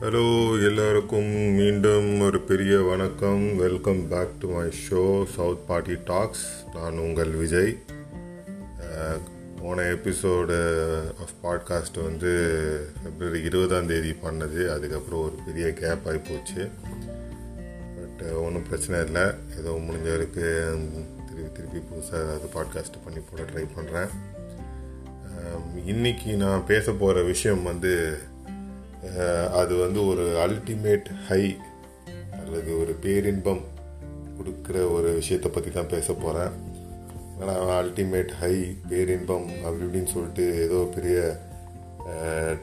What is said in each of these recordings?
Hello எல்லாருக்கும் மீண்டும் ஒரு பெரிய வணக்கம். Welcome back to my show south party talks நான் உங்கள் விஜய். போன எபிசோடு ஆஃப் பாட்காஸ்ட் வந்து பிப்ரவரி இருபதாம் தேதி பண்ணது. அதுக்கப்புறம் ஒரு பெரிய கேப் ஆகி போச்சு. பட் ஒன்றும் பிரச்சனை இல்லை. ஏதோ முடிஞ்ச வரைக்கும் திருப்பி திருப்பி புதுசாக ஏதாவது பாட்காஸ்ட் பண்ணி போட ட்ரை பண்ணுறேன் இன்னைக்கு நான் பேச போகிற விஷயம் வந்து அது வந்து ஒரு அல்டிமேட் ஹை அல்லது ஒரு பேரின்பம் கொடுக்குற ஒரு விஷயத்தை பற்றி தான் பேச போகிறேன் ஆனால் அல்டிமேட் ஹை பேரின்பம் அப்படி இப்படின்னு சொல்லிட்டு ஏதோ பெரிய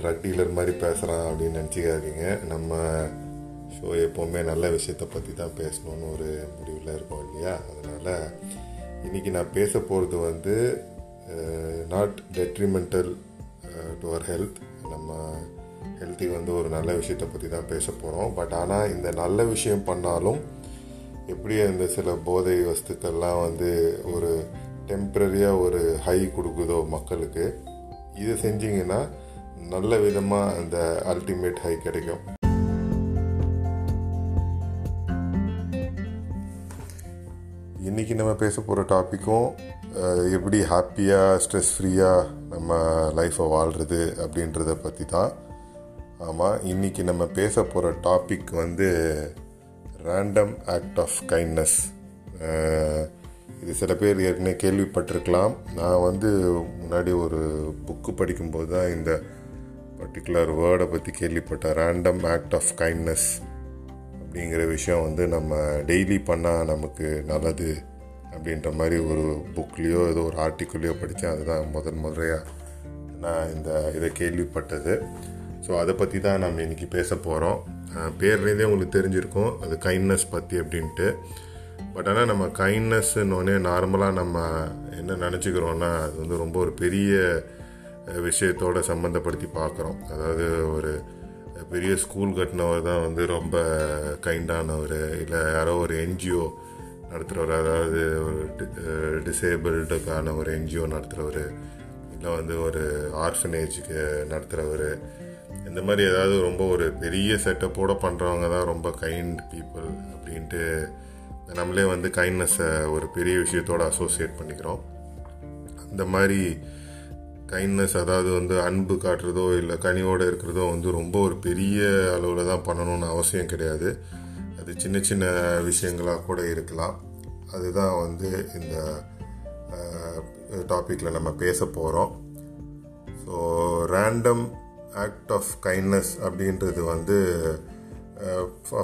ட்ரக் டீலர் மாதிரி பேசுகிறான் அப்படின்னு நினச்சிக்காதீங்க. நம்ம ஷோ எப்போவுமே நல்ல விஷயத்தை பற்றி தான் பேசணும்னு ஒரு முடிவில் இருக்கோம் இல்லையா? அதனால் இன்றைக்கி நான் பேச போகிறது வந்து not detrimental to our health நம்ம ஹெல்த்தி வந்து ஒரு நல்ல விஷயத்தை பற்றி தான் பேச போகிறோம் பட் ஆனால் இந்த நல்ல விஷயம் பண்ணாலும் எப்படி அந்த சில போதை வஸ்துக்கள்லாம் வந்து ஒரு டெம்ப்ரரியாக ஒரு ஹை கொடுக்குதோ மக்களுக்கு இதை செஞ்சிங்கன்னா நல்ல விதமாக அந்த அல்டிமேட் ஹை கிடைக்கும். இன்றைக்கி நம்ம பேச போகிற டாப்பிக்கும் எப்படி ஹாப்பியாக ஸ்ட்ரெஸ் ஃப்ரீயாக நம்ம லைஃப்பை வாழ்கிறது அப்படின்றத பற்றி தான் ஆமாம் இன்றைக்கி நம்ம பேச போகிற டாபிக் வந்து ரேண்டம் ஆக்ட் ஆஃப் கைண்ட்னஸ் இது சில பேர் ஏற்கனவே கேள்விப்பட்டிருக்கலாம். நான் வந்து முன்னாடி ஒரு புக்கு படிக்கும்போது தான் இந்த பர்டிகுலர் வேர்டை பற்றி கேள்விப்பட்டேன் ரேண்டம் ஆக்ட் ஆஃப் கைண்ட்னஸ் அப்படிங்கிற விஷயம் வந்து நம்ம டெய்லி பண்ணால் நமக்கு நல்லது அப்படின்ற மாதிரி ஒரு புக்லேயோ ஏதோ ஒரு ஆர்டிக்கிளையோ படித்தேன் அதுதான் முதன் முறையாக நான் இந்த இதை கேள்விப்பட்டது. ஸோ அதை பற்றி தான் நம்ம இன்றைக்கி பேச போகிறோம் பேர்லேருந்தே உங்களுக்கு தெரிஞ்சிருக்கும் அது கைண்ட்னஸ் பற்றி அப்படின்ட்டு. பட் ஆனால் நம்ம கைண்ட்னஸ்ன்னொன்னே நார்மலாக நம்ம என்ன நினச்சிக்கிறோன்னா அது வந்து ரொம்ப ஒரு பெரிய விஷயத்தோடு விஷயத்தோட சம்மந்தப்படுத்தி பார்க்குறோம். அதாவது ஒரு பெரிய ஸ்கூல் கட்டினவர் தான் வந்து ரொம்ப கைண்டானவர் இல்லை யாரோ ஒரு என்ஜிஓ நடத்துகிறவர் அதாவது ஒரு டிசேபிள்டுக்கான ஒரு என்ஜிஓ நடத்துகிறவர் இல்லை வந்து ஒரு ஆர்ஃபனேஜுக்கு நடத்துகிறவர் இந்த மாதிரி ஏதாவது ரொம்ப ஒரு பெரிய செட்டப்போடு பண்ணுறவங்க தான் ரொம்ப கைண்ட் பீப்புள் அப்படின்ட்டு நம்மளே வந்து கைண்ட்னஸை ஒரு பெரிய விஷயத்தோட அசோசியேட் பண்ணிக்கிறோம். அந்த மாதிரி கைண்ட்னஸ் அதாவது வந்து அன்பு காட்டுறதோ இல்லை கனிவோடு இருக்கிறதோ வந்து ரொம்ப ஒரு பெரிய அளவில் தான் பண்ணணும்னு அவசியம் கிடையாது. அது சின்ன சின்ன விஷயங்களாக கூட இருக்கலாம். அதுதான் வந்து இந்த டாப்பிக்கில் நம்ம பேச போகிறோம் so random act of kindness அப்படின்றது வந்து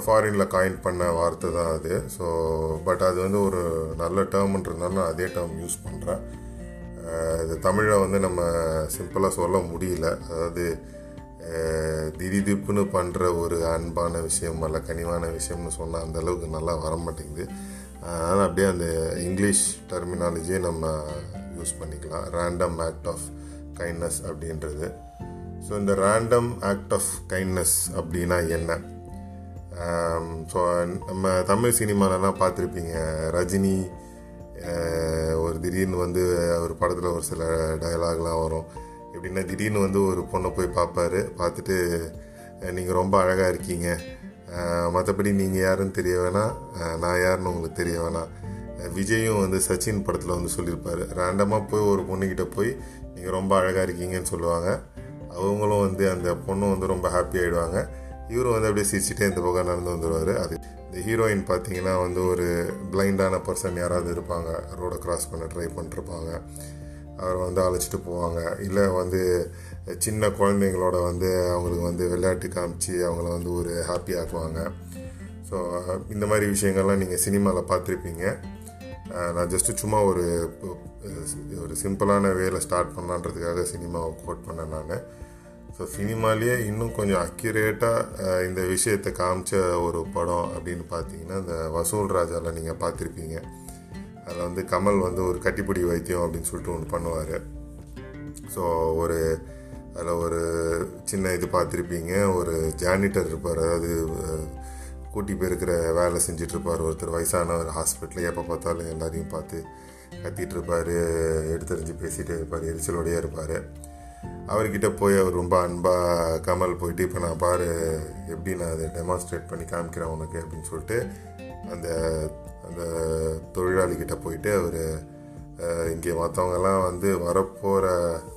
ஃபாரினில் காயின் பண்ண வார்த்தை தான் அது. ஸோ பட் அது வந்து ஒரு நல்ல டேர்ம்ன்றதுனால நான் அதே டேர்ம் யூஸ் பண்ணுறேன் இது தமிழை வந்து நம்ம சிம்பிளாக சொல்ல முடியல. அதாவது திடீதிப்புன்னு பண்ணுற ஒரு அன்பான விஷயம் அல்ல கனிவான விஷயம்னு சொன்னால் அந்த அளவுக்கு நல்லா வர மாட்டேங்குது. அதனால் அப்படியே அந்த இங்கிலீஷ் டெர்மினாலஜியை நம்ம யூஸ் பண்ணிக்கலாம். ரேண்டம் ஆக்ட் ஆஃப் கைண்ட்னஸ் அப்படின்றது. ஸோ இந்த ரேண்டம் ஆக்ட் ஆஃப் கைண்ட்னஸ் அப்படின்னா என்ன? Um, ஸோ நம்ம தமிழ் சினிமாலலாம் பார்த்துருப்பீங்க. ரஜினி ஒரு திடீர்னு வந்து ஒரு படத்தில் ஒரு சில டயலாக்லாம் வரும். எப்படின்னா திடீர்னு வந்து ஒரு பொண்ணை போய் பார்ப்பாரு. பார்த்துட்டு நீங்கள் ரொம்ப அழகாக இருக்கீங்க. மற்றபடி நீங்கள் யாருன்னு தெரிய வேணாம் நான் யாருன்னு உங்களுக்கு தெரிய வேணாம் விஜயும் வந்து சச்சின் படத்தில் வந்து சொல்லியிருப்பார். ரேண்டமாக போய் ஒரு பொண்ணுக்கிட்ட போய் நீங்கள் ரொம்ப அழகாக இருக்கீங்கன்னு சொல்லுவாங்க. அவங்களும் வந்து அந்த பொண்ணும் வந்து ரொம்ப ஹாப்பி ஆகிடுவாங்க இவரும் வந்து அப்படியே சிரிச்சுட்டே இந்த பக்கம் நடந்து வந்துடுவார் அது இந்த ஹீரோயின் பார்த்தீங்கன்னா வந்து ஒரு பிளைண்டான பர்சன் யாராவது இருப்பாங்க. ரோடை க்ராஸ் பண்ண ட்ரை பண்ணிருப்பாங்க. அவரை வந்து அழைச்சிட்டு போவாங்க. இல்லை வந்து சின்ன குழந்தைங்களோட வந்து அவங்களுக்கு வந்து விளையாட்டு காமிச்சு அவங்கள வந்து ஒரு ஹாப்பி ஆக்குவாங்க. ஸோ இந்த மாதிரி விஷயங்கள்லாம் நீங்கள் சினிமாவில் பார்த்துருப்பீங்க. நான் ஜஸ்ட்டு சும்மா ஒரு ஒரு சிம்பிளான வேலை ஸ்டார்ட் பண்ணலான்றதுக்காக சினிமாவை கோட் பண்ணேன் நான். ஸோ சினிமாலேயே இன்னும் கொஞ்சம் அக்யூரேட்டாக இந்த விஷயத்தை காமிச்ச ஒரு படம் அப்படின்னு பார்த்தீங்கன்னா இந்த வசூல் ராஜாவில் நீங்கள் பார்த்துருப்பீங்க. அதில் வந்து கமல் வந்து ஒரு கட்டிப்பிடி வைத்தியம் அப்படின்னு சொல்லிட்டு ஒன்று பண்ணுவார். ஸோ ஒரு அதில் ஒரு சின்ன இது பார்த்துருப்பீங்க. ஒரு ஜானிட்டர் இருப்பார். அதாவது கூட்டி போயிருக்கிற வேலை செஞ்சிட்ருப்பார் இருப்பார் ஒருத்தர். வயசானவர் ஹாஸ்பிட்டலில் எப்போ பார்த்தாலும் எல்லாரையும் பார்த்து கத்திட்டு இருப்பார் எடுத்தறிஞ்சு பேசிகிட்டே இருப்பார் எரிச்சலோடையே இருப்பார். அவர்கிட்ட போய் அவர் ரொம்ப அன்பாக கமல் போயிட்டு இப்போ நான் பாரு எப்படி நான் அதை டெமான்ஸ்ட்ரேட் பண்ணி காமிக்கிறேன் உனக்கு அப்படின்னு சொல்லிட்டு அந்த அந்த தொழிலாளிகிட்ட போயிட்டு அவர் இங்கே மற்றவங்கெல்லாம் வந்து வரப்போகிற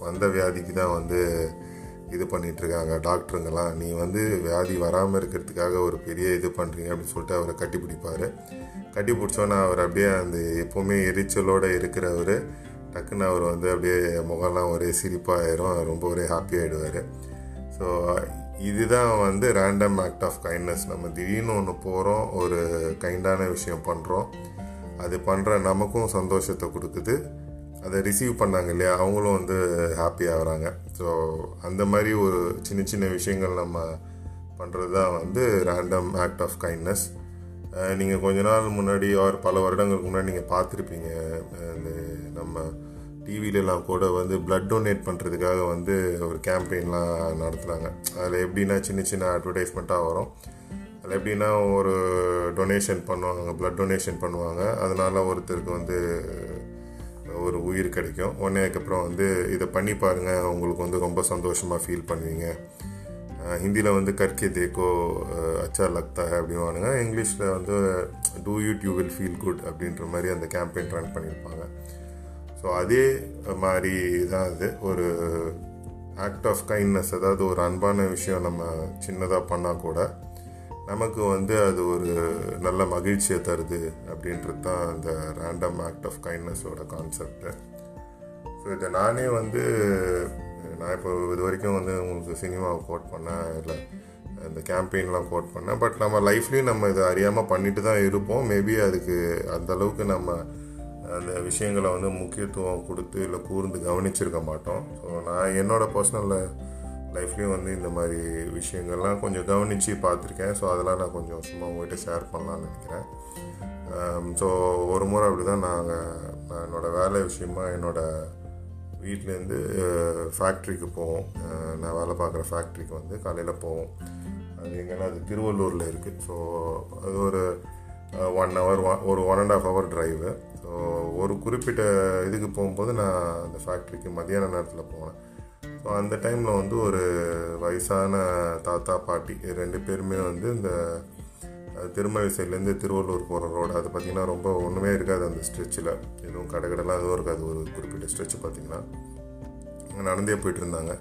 வந்த வியாதிக்கு தான் வந்து இது பண்ணிகிட்ருக்காங்க டாக்டருங்கெல்லாம் நீ வந்து வியாதி வராமல் இருக்கிறதுக்காக ஒரு பெரிய இது பண்ணுறீங்க அப்படின்னு சொல்லிட்டு அவரை கட்டி பிடிப்பார் கட்டி பிடிச்சோன்னே அவர் அப்படியே அந்த எப்போவுமே எரிச்சலோடு இருக்கிறவர். டக்குன்னு அவர் வந்து அப்படியே முகம்லாம் ஒரே சிரிப்பாயிரும் ரொம்ப ஒரே ஹாப்பி ஆகிடுவார் ஸோ இதுதான் வந்து ரேண்டம் ஆக்ட் ஆஃப் கைண்ட்னஸ் நம்ம திடீர்னு ஒன்று போகிறோம் ஒரு கைண்டான விஷயம் பண்ணுறோம் அது பண்ணுற நமக்கும் சந்தோஷத்தை கொடுக்குது. அதை ரிசீவ் பண்ணாங்க இல்லையா? அவங்களும் வந்து ஹாப்பி ஆகிறாங்க. ஸோ அந்த மாதிரி ஒரு சின்ன சின்ன விஷயங்கள் நம்ம பண்ணுறது தான் வந்து ரேண்டம் ஆக்ட் ஆஃப் கைண்ட்னஸ் நீங்கள் கொஞ்ச நாள் முன்னாடி ஆர் பல வருடங்களுக்கு முன்னாடி நீங்கள் பார்த்துருப்பீங்க. இந்த நம்ம டிவிலலாம் கூட வந்து பிளட் டொனேட் பண்ணுறதுக்காக வந்து ஒரு கேம்பெயின்லாம் நடத்துகிறாங்க அதில் எப்படின்னா சின்ன சின்ன அட்வர்டைஸ்மெண்ட்டாக வரும். அதில் எப்படின்னா ஒரு டொனேஷன் பண்ணுவாங்க பிளட் டொனேஷன் பண்ணுவாங்க. அதனால் ஒருத்தருக்கு வந்து ஒரு உயிர் கிடைக்கும். உடனே அதுக்கப்புறம் வந்து இதை பண்ணி பாருங்கள் உங்களுக்கு வந்து ரொம்ப சந்தோஷமாக ஃபீல் பண்ணுவீங்க. ஹிந்தியில் வந்து கற்கே தேக்கோ அச்சா லக்தா அப்படிவானுங்க இங்கிலீஷில் வந்து do it you will feel good அப்படின்ற மாதிரி அந்த கேம்பெயின் ரன் பண்ணியிருப்பாங்க. ஸோ அதே மாதிரி தான் அது ஒரு ஆக்ட் ஆஃப் கைண்ட்னஸ் அதாவது ஒரு அன்பான விஷயம் நம்ம சின்னதாக பண்ணால் கூட நமக்கு வந்து அது ஒரு நல்ல மகிழ்ச்சியை தருது அப்படின்றது தான் அந்த ரேண்டம் ஆக்ட் ஆஃப் கைண்ட்னஸோட கான்செப்டு ஸோ இதை நானே வந்து நான் இப்போ இது வரைக்கும் வந்து உங்களுக்கு சினிமாவை கோட் பண்ணேன் இல்லை இந்த கேம்பெயின்லாம் கோட் பண்ணேன். பட் நம்ம லைஃப்லேயும் நம்ம இதை அறியாமல் பண்ணிட்டு தான் இருப்போம். மேபி அதுக்கு அந்தளவுக்கு நம்ம அந்த விஷயங்களை வந்து முக்கியத்துவம் கொடுத்து இல்லை கூர்ந்து கவனிச்சிருக்க மாட்டோம். ஸோ நான் என்னோடய பர்சனலில் லைஃப்லேயும் வந்து இந்த மாதிரி விஷயங்கள்லாம் கொஞ்சம் கவனித்து பார்த்துருக்கேன். ஸோ அதெல்லாம் நான் கொஞ்சம் சும்மா உங்கள்கிட்ட ஷேர் பண்ணலான்னு நினைக்கிறேன். Um, ஸோ ஒரு முறை அப்படி தான் நாங்கள் நான் என்னோடய வேலை விஷயமா என்னோடய வீட்டிலேருந்து ஃபேக்ட்ரிக்கு uh, போவோம். Uh, நான் வேலை பார்க்குற ஃபேக்ட்ரிக்கு வந்து காலையில் போவோம். அது எங்கன்னா அது திருவள்ளூரில் இருக்குது ஸோ அது ஒரு uh, ஒன் ஹவர் ஒரு one and half hour drive so ஒரு குறிப்பிட்ட இதுக்கு போகும்போது நான் அந்த ஃபேக்ட்ரிக்கு மதியான நேரத்தில் போனேன் ஸோ அந்த டைமில் வந்து ஒரு வயசான தாத்தா பாட்டி ரெண்டு பேருமே வந்து இந்த திருமலை சைட்லேருந்து திருவள்ளூர் போகிற ரோடு அது பார்த்திங்கன்னா ரொம்ப ஒன்றுமே இருக்காது அந்த ஸ்ட்ரெச்சில் எதுவும் கடை கடைலாம் எதுவும் இருக்காது. ஒரு குறிப்பிட்ட ஸ்ட்ரெச்சு பார்த்திங்கன்னா அங்கே நடந்தே போயிட்டு இருந்தாங்க.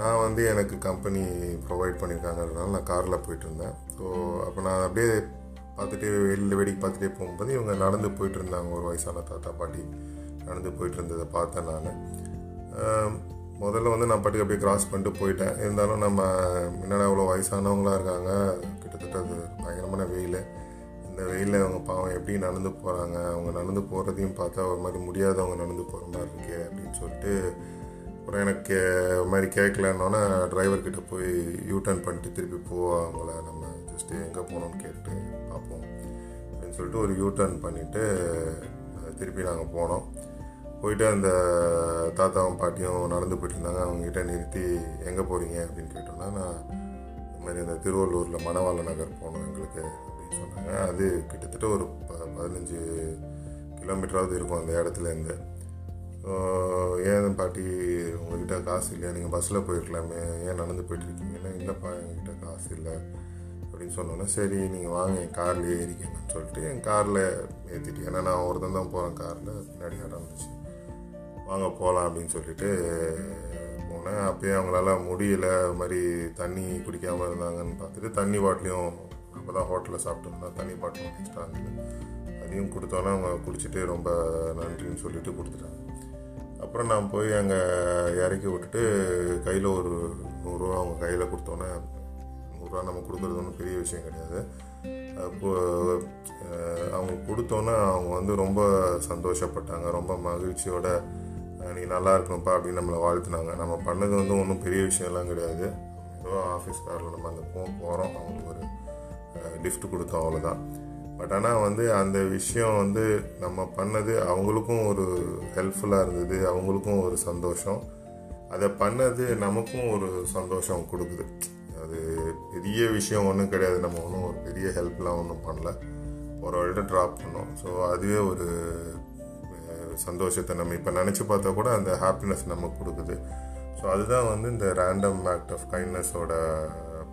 நான் வந்து எனக்கு கம்பெனி ப்ரொவைட் பண்ணியிருக்காங்கிறதுனால நான் காரில் போயிட்டு இருந்தேன். ஸோ அப்போ நான் அப்படியே பார்த்துட்டே வெளியில் வேடிக்கை பார்த்துட்டே போகும்போது இவங்க நடந்து போயிட்டு இருந்தாங்க. ஒரு வயசான தாத்தா பாட்டி நடந்து போயிட்டு இருந்ததை பார்த்தேன் நான். முதல்ல வந்து நான் பாட்டுக்கு அப்படியே கிராஸ் பண்ணிட்டு போயிட்டேன். இருந்தாலும் நம்ம முன்னாடி அவ்வளோ வயசானவங்களாக இருக்காங்க? கிட்டத்தட்ட அது பயங்கரமான வெயில். இந்த வெயிலில் அவங்க பாவம் எப்படி நடந்து போகிறாங்க அவங்க நடந்து போகிறதையும் பார்த்தா ஒரு மாதிரி முடியாதவங்க நடந்து போகிற மாதிரி இருக்கே அப்படின்னு சொல்லிட்டு அப்புறம் எனக்கு ஒரு மாதிரி கேட்கலன்னொன்னே டிரைவர்கிட்ட போய் யூ டர்ன் பண்ணிட்டு திருப்பி போவாங்கள நம்ம ஜஸ்ட்டு எங்கே போகணும்னு கேட்டு பார்ப்போம் அப்படின்னு சொல்லிட்டு ஒரு யூ டர்ன் பண்ணிவிட்டு திருப்பி நாங்கள் போனோம். போயிட்டு அந்த தாத்தாவும் பாட்டியும் நடந்து போயிட்டு இருந்தாங்க அவங்ககிட்ட நிறுத்தி எங்கே போகிறீங்க அப்படின்னு கேட்டோம்னா நான் இந்த மாதிரி அந்த திருவள்ளூரில் மணவாள நகர் போகணும் எங்களுக்கு அப்படின்னு சொன்னாங்க. அது கிட்டத்தட்ட ஒரு ப பதினஞ்சு கிலோமீட்டராவது இருக்கும் அந்த இடத்துலேருந்து ஏன் பாட்டி உங்ககிட்ட காசு இல்லையா? நீங்கள் பஸ்ஸில் போயிருக்கலாமே. ஏன் நடந்து போயிட்டுருக்கீங்கன்னா? இல்லைப்பா எங்ககிட்ட காசு இல்லை அப்படின்னு சொன்னோன்னே சரி நீங்கள் வாங்க என் காரில் ஏறிக்கங்கன்னு சொல்லிட்டு என் காரில் ஏற்றிட்டு ஏன்னா நான் ஒருத்தன் தான் போகிறேன் காரில். பின்னாடி இடம் இருந்துச்சு வாங்க போகலாம் அப்படின்னு சொல்லிட்டு போனேன். அப்போயே அவங்களால முடியல. அது மாதிரி தண்ணி குடிக்காமல் இருந்தாங்கன்னு பார்த்துட்டு தண்ணி பாட்டிலையும் அப்போ தான் ஹோட்டலில் சாப்பிட்டோம்னா தண்ணி பாட்டிலும் எக்ஸ்ட்ரா இருந்தது. அதையும் கொடுத்தோன்னே அவங்க குடிச்சிட்டு ரொம்ப நன்றின்னு சொல்லிட்டு கொடுத்துட்டாங்க. அப்புறம் நான் போய் அங்கே இறக்கி விட்டுட்டு கையில் ஒரு நூறுரூவா அவங்க கையில் கொடுத்தோன்னே நூறுரூவா நம்ம கொடுக்குறது ஒன்றும் பெரிய விஷயம் கிடையாது. அப்போ அவங்க கொடுத்தோன்னே அவங்க வந்து ரொம்ப சந்தோஷப்பட்டாங்க. ரொம்ப மகிழ்ச்சியோட நீ நல்லா இருக்கணும்ப்பா அப்படின்னு நம்மளை வாழ்த்துனாங்க. நம்ம பண்ணது வந்து ஒன்றும் பெரிய விஷயம்லாம் கிடையாது. ஏதோ ஆஃபீஸ் காரில் நம்ம அந்த போ போகிறோம் அவங்களுக்கு ஒரு லிஃப்ட் கொடுத்தோம் அவ்வளோதான் பட் ஆனால் வந்து அந்த விஷயம் வந்து நம்ம பண்ணது அவங்களுக்கும் ஒரு ஹெல்ப்ஃபுல்லாக இருந்தது. அவங்களுக்கும் ஒரு சந்தோஷம். அதை பண்ணது நமக்கும் ஒரு சந்தோஷம் கொடுக்குது. அது பெரிய விஷயம் ஒன்றும் கிடையாது. நம்ம ஒன்றும் ஒரு பெரிய ஹெல்ப்லாம் ஒன்றும் பண்ணல. ஒரு வருடம் ட்ராப் பண்ணோம். ஸோ அதுவே ஒரு சந்தோஷத்தை நம்ம இப்போ நினச்சி பார்த்தா கூட அந்த ஹாப்பினஸ் நமக்கு கொடுக்குது. ஸோ அதுதான் வந்து இந்த ரேண்டம் ஆக்ட் ஆஃப் கைண்ட்னஸோட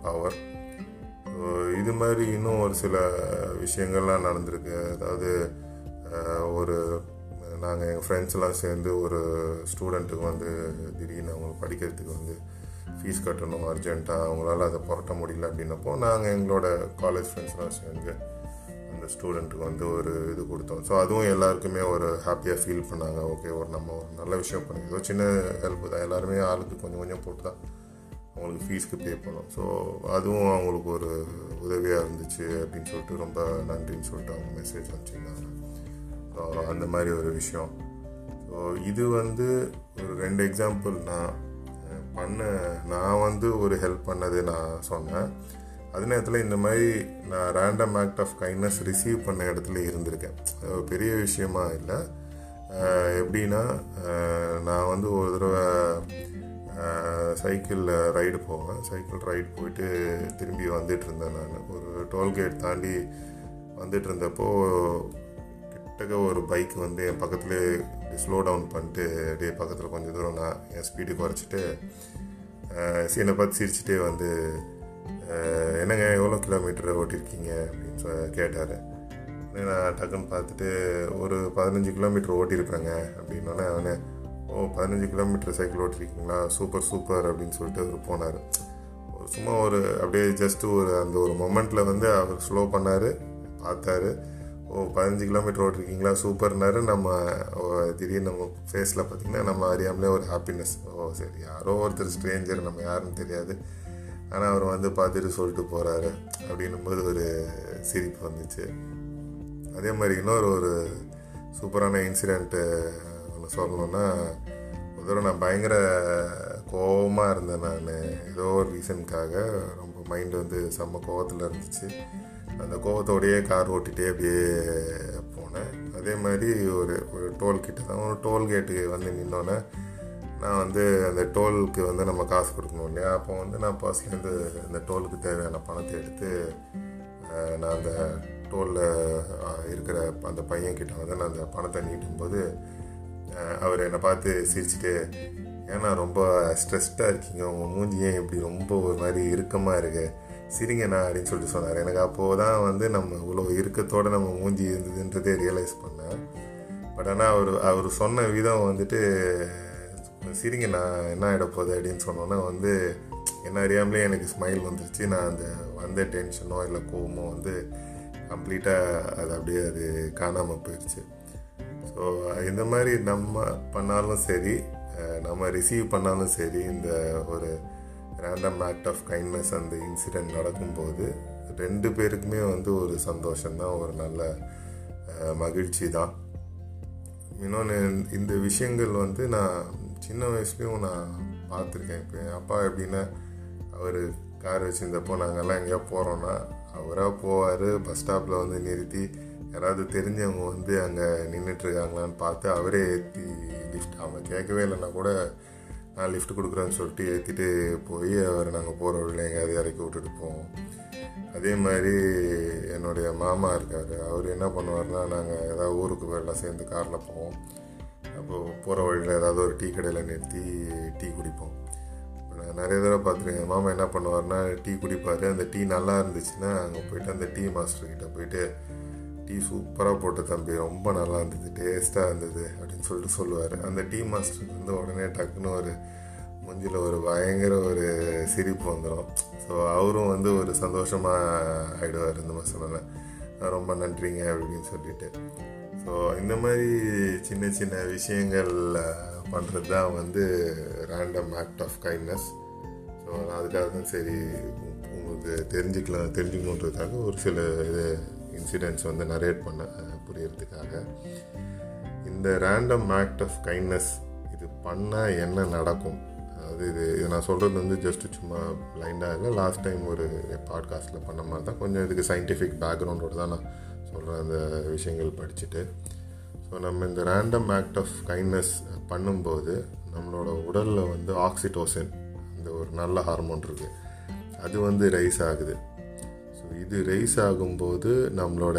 பவர் ஸோ இது மாதிரி இன்னும் ஒரு சில விஷயங்கள்லாம் நடந்திருக்கு. அதாவது ஒரு நாங்கள் எங்கள் ஃப்ரெண்ட்ஸ்லாம் சேர்ந்து ஒரு ஸ்டூடெண்ட்டுக்கு வந்து திடீர்னு அவங்களுக்கு படிக்கிறதுக்கு வந்து ஃபீஸ் கட்டணும் அர்ஜென்ட்டாக அவங்களால அதை புரட்ட முடியல அப்படின்னப்போ நாங்கள் எங்களோட காலேஜ் ஃப்ரெண்ட்ஸ்லாம் சேர்ந்து அந்த ஸ்டூடெண்ட்டுக்கு வந்து ஒரு இது கொடுத்தோம். ஸோ அதுவும் எல்லாருக்குமே ஒரு ஹாப்பியாக ஃபீல் பண்ணாங்க. ஓகே ஒரு நம்ம ஒரு நல்ல விஷயம் பண்ணி ஏதோ சின்ன ஹெல்ப் தான். எல்லாருமே ஆளுக்கு கொஞ்சம் கொஞ்சம் போட்டு தான் அவங்களுக்கு ஃபீஸ்க்கு பே பண்ணோம். ஸோ அதுவும் அவங்களுக்கு ஒரு உதவியாக இருந்துச்சு அப்படின்னு சொல்லிட்டு ரொம்ப நன்றின்னு சொல்லிட்டு அவங்க மெசேஜ் அனுப்பிச்சிருந்தாங்க. ஸோ அந்த மாதிரி ஒரு விஷயம். ஸோ இது வந்து ஒரு ரெண்டு எக்ஸாம்பிள் நான் பண்ண நான் வந்து ஒரு ஹெல்ப் பண்ணது நான் சொன்னேன். அதே நேரத்தில் இந்த மாதிரி நான் random act of kindness receive பண்ண இடத்துல இருந்திருக்கேன். ஒரு பெரிய விஷயமா இல்லை. எப்படின்னா நான் வந்து ஒரு தடவை சைக்கிளில் ரைடு போவேன். சைக்கிள் ரைடு போயிட்டு திரும்பி வந்துட்டு இருந்தேன் நான். ஒரு டோல்கேட் தாண்டி வந்துட்டு இருந்தப்போ கிட்டக்க ஒரு பைக் வந்து என் பக்கத்துலேயே ஸ்லோ டவுன் பண்ணிட்டு அப்படியே பக்கத்தில் கொஞ்சம் தூரம் நான் என் ஸ்பீடு குறைச்சிட்டு சீனை என்னை பார்த்து சிரிச்சுட்டே வந்து என்னங்க எவ்வளோ கிலோமீட்டர் ஓட்டியிருக்கீங்க அப்படின்னு சொ கேட்டார். நான் டக்குன்னு பார்த்துட்டு ஒரு பதினஞ்சு கிலோமீட்டர் ஓட்டியிருப்பேங்க அப்படின்னோடனே அவனே ஓ பதினஞ்சு கிலோமீட்டர் சைக்கிள் ஓட்டிருக்கீங்களா? சூப்பர் சூப்பர் அப்படின்னு சொல்லிட்டு அவர் போனார். ஒரு சும்மா ஒரு அப்படியே ஜஸ்ட் ஒரு அந்த ஒரு மொமெண்ட்டில் வந்து அவர் ஸ்லோ பண்ணார் பார்த்தாரு. ஓ பதினஞ்சு கிலோமீட்டர் ஓட்டிருக்கீங்களா? சூப்பர்னாரு. நம்ம ஓ, திடீர்னு நம்ம ஃபேஸில் பார்த்தீங்கன்னா நம்ம அறியாமலே ஒரு ஹாப்பினஸ் ஓ சரி யாரோ ஒருத்தர் ஸ்ட்ரேஞ்சர் நம்ம யாருன்னு தெரியாது. ஆனால் அவர் வந்து பார்த்துட்டு சொல்லிட்டு போகிறாரு அப்படின்னும்போது ஒரு சிரிப்பு வந்துச்சு. அதே மாதிரி இன்னொரு ஒரு சூப்பரான இன்சிடெண்ட்டு ஒன்று சொல்லணுன்னா ஒரு தடவை நான் பயங்கர கோபமாக இருந்தேன் நான். ஏதோ ஒரு ரீசனுக்காக ரொம்ப மைண்டு வந்து செம்ம கோவத்தில் இருந்துச்சு. அந்த கோவத்தோடையே கார் ஓட்டிகிட்டே அப்படியே போனேன். அதே மாதிரி ஒரு ஒரு டோல்கேட்டு தான் ஒரு டோல்கேட்டு வந்து நின்னோன்னே நான் வந்து அந்த டோலுக்கு வந்து நம்ம காசு கொடுக்கணும் இல்லையா? அப்போ வந்து நான் பர்ஸ்லேருந்து அந்த டோலுக்கு தேவையான பணத்தை எடுத்து நான் அந்த டோலில் இருக்கிற அந்த பையன்கிட்ட வந்து நான் அந்த பணத்தை நீட்டும்போது அவர் என்னை பார்த்து சிரிச்சுட்டு ஏன்னா ரொம்ப ஸ்ட்ரெஸ்டாக இருக்கீங்க. உங்கள் மூஞ்சி ஏன் இப்படி ரொம்ப ஒரு மாதிரி இறுக்கமாக இருக்குது சிரிங்கண்ணா அப்படின்னு சொல்லிட்டு சொன்னார். எனக்கு அப்போது தான் வந்து நம்ம இவ்வளோ இறுக்கத்தோடு நம்ம மூஞ்சி இருந்ததுன்றதே ரியலைஸ் பண்ணேன். பட் ஆனால் அவர் அவர் சொன்ன விதம் வந்துட்டு சிரிங்கண்ணா என்ன ஆகிட போகுது அப்படின்னு சொன்னோன்னே வந்து என்ன அறியாமலே எனக்கு ஸ்மைல் வந்துருச்சு. நான் அந்த வந்த டென்ஷனோ இல்லை கோவமோ வந்து கம்ப்ளீட்டாக அது அப்படியே அது காணாமல் போயிடுச்சு ஸோ இந்த மாதிரி நம்ம பண்ணாலும் சரி நம்ம ரிசீவ் பண்ணாலும் சரி இந்த ஒரு ரேண்டம் ஆக்ட் ஆஃப் கைண்ட்னஸ் அந்த இன்சிடெண்ட் நடக்கும்போது ரெண்டு பேருக்குமே வந்து ஒரு சந்தோஷம்தான் ஒரு நல்ல மகிழ்ச்சி தான் இன்னொன்று இந்த விஷயங்கள் வந்து நான் சின்ன வயசுலேயும் நான் பார்த்துருக்கேன். இப்போ என் அப்பா எப்படின்னா அவர் கார் வச்சுருந்தப்போ நாங்கள்லாம் எங்கேயா போகிறோன்னா அவராக போவார் பஸ் ஸ்டாப்பில் வந்து நிறுத்தி யாராவது தெரிஞ்சவங்க வந்து அங்கே நின்றுட்டுருக்காங்களான்னு பார்த்து அவரே ஏற்றி லிஃப்ட் அவங்க கேட்கவே இல்லைன்னா கூட நான் லிஃப்ட் கொடுக்குறேன்னு சொல்லிட்டு ஏற்றிட்டு போய் அவர் நாங்கள் போகிற வழியில் எங்கேயாவது இறக்கி விட்டுட்டு போவோம். அதே மாதிரி என்னுடைய மாமா இருக்கார். அவர் என்ன பண்ணுவார்னா நாங்கள் ஏதாவது ஊருக்கு எல்லாம் சேர்ந்து காரில் போவோம். அப்போது போகிற வழியில் ஏதாவது ஒரு டீ கடையில் நிறுத்தி டீ குடிப்போம். நான் நிறைய தடவை பார்த்துருக்கேன் மாமா என்ன பண்ணுவார்னா டீ குடிப்பார். அந்த டீ நல்லா இருந்துச்சுன்னா அங்கே போயிட்டு அந்த டீ மாஸ்டர்கிட்ட போயிட்டு டீ சூப்பராக போட்ட தம்பி ரொம்ப நல்லா இருந்தது டேஸ்ட்டாக இருந்தது அப்படின்னு சொல்லிட்டு சொல்லுவார். அந்த டீ மாஸ்டருக்கு வந்து உடனே டக்குன்னு ஒரு மூஞ்சில் ஒரு பயங்கர ஒரு சிரிப்பு வந்துடும் ஸோ அவரும் வந்து ஒரு சந்தோஷமாக ஆகிடுவார் இந்த மாதிரி சொன்னேன் ரொம்ப நன்றிங்க அப்படின்னு சொல்லிட்டு. ஸோ இந்த மாதிரி சின்ன சின்ன விஷயங்கள் பண்ணுறது தான் வந்து random act of kindness so நான் அதுக்காக தான் சரி உங்களுக்கு தெரிஞ்சுக்கலாம் தெரிஞ்சுக்கணுன்றதுக்காக ஒரு சில இது இன்சிடென்ட்ஸ் வந்து நரேட் பண்ண புரியறதுக்காக. இந்த ரேண்டம் ஆக்ட் ஆஃப் கைண்ட்னஸ் இது பண்ணால் என்ன நடக்கும்? அதாவது இது இது நான் சொல்கிறது வந்து ஜஸ்ட் சும்மா பிளைண்டாக இல்லை லாஸ்ட் டைம் ஒரு பாட்காஸ்ட்டில் பண்ண மாதிரி தான். கொஞ்சம் இதுக்கு சயின்டிஃபிக் பேக்ரவுண்டோடு தான் நான் சொல்கிற அந்த விஷயங்கள் படிச்சுட்டு. ஸோ நம்ம இந்த ரேண்டம் ஆக்ட் ஆஃப் கைண்ட்னஸ் பண்ணும்போது நம்மளோட உடலில் வந்து ஆக்சிடோசின் அந்த ஒரு நல்ல ஹார்மோன் இருக்குது அது வந்து ரைஸ் ஆகுது. ஸோ இது ரைஸ் ஆகும்போது நம்மளோட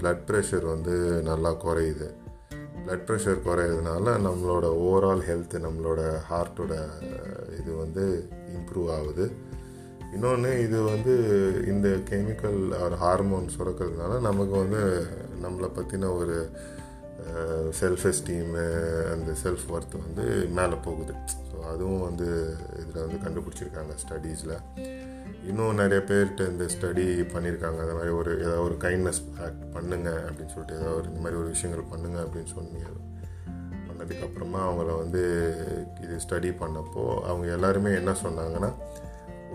ப்ளட் ப்ரெஷர் வந்து நல்லா குறையுது. ப்ளட் ப்ரெஷர் குறையிறதுனால நம்மளோட ஓவரால் ஹெல்த்து நம்மளோட ஹார்ட்டோட இது வந்து இம்ப்ரூவ் ஆகுது. இன்னொன்று இது வந்து இந்த கெமிக்கல் ஒரு ஹார்மோன் சுரக்கிறதுனால நமக்கு வந்து நம்மளை பற்றின ஒரு செல்ஃப் எஸ்டீமு அந்த செல்ஃப் ஒர்த் வந்து மேலே போகுது. ஸோ அதுவும் வந்து இதில் வந்து கண்டுபிடிச்சிருக்காங்க ஸ்டடீஸில் இன்னும் நிறைய பேர்கிட்ட இந்த ஸ்டடி பண்ணியிருக்காங்க அந்த மாதிரி ஒரு ஏதாவது ஒரு கைண்ட்னஸ் ஆக்ட் பண்ணுங்க அப்படின்னு சொல்லிட்டு ஏதாவது ஒரு இந்த மாதிரி ஒரு விஷயங்கள் பண்ணுங்க அப்படின்னு சொன்னீங்க. பண்ணதுக்கப்புறமா அவங்கள வந்து இது ஸ்டடி பண்ணப்போ அவங்க எல்லாருமே என்ன சொன்னாங்கன்னா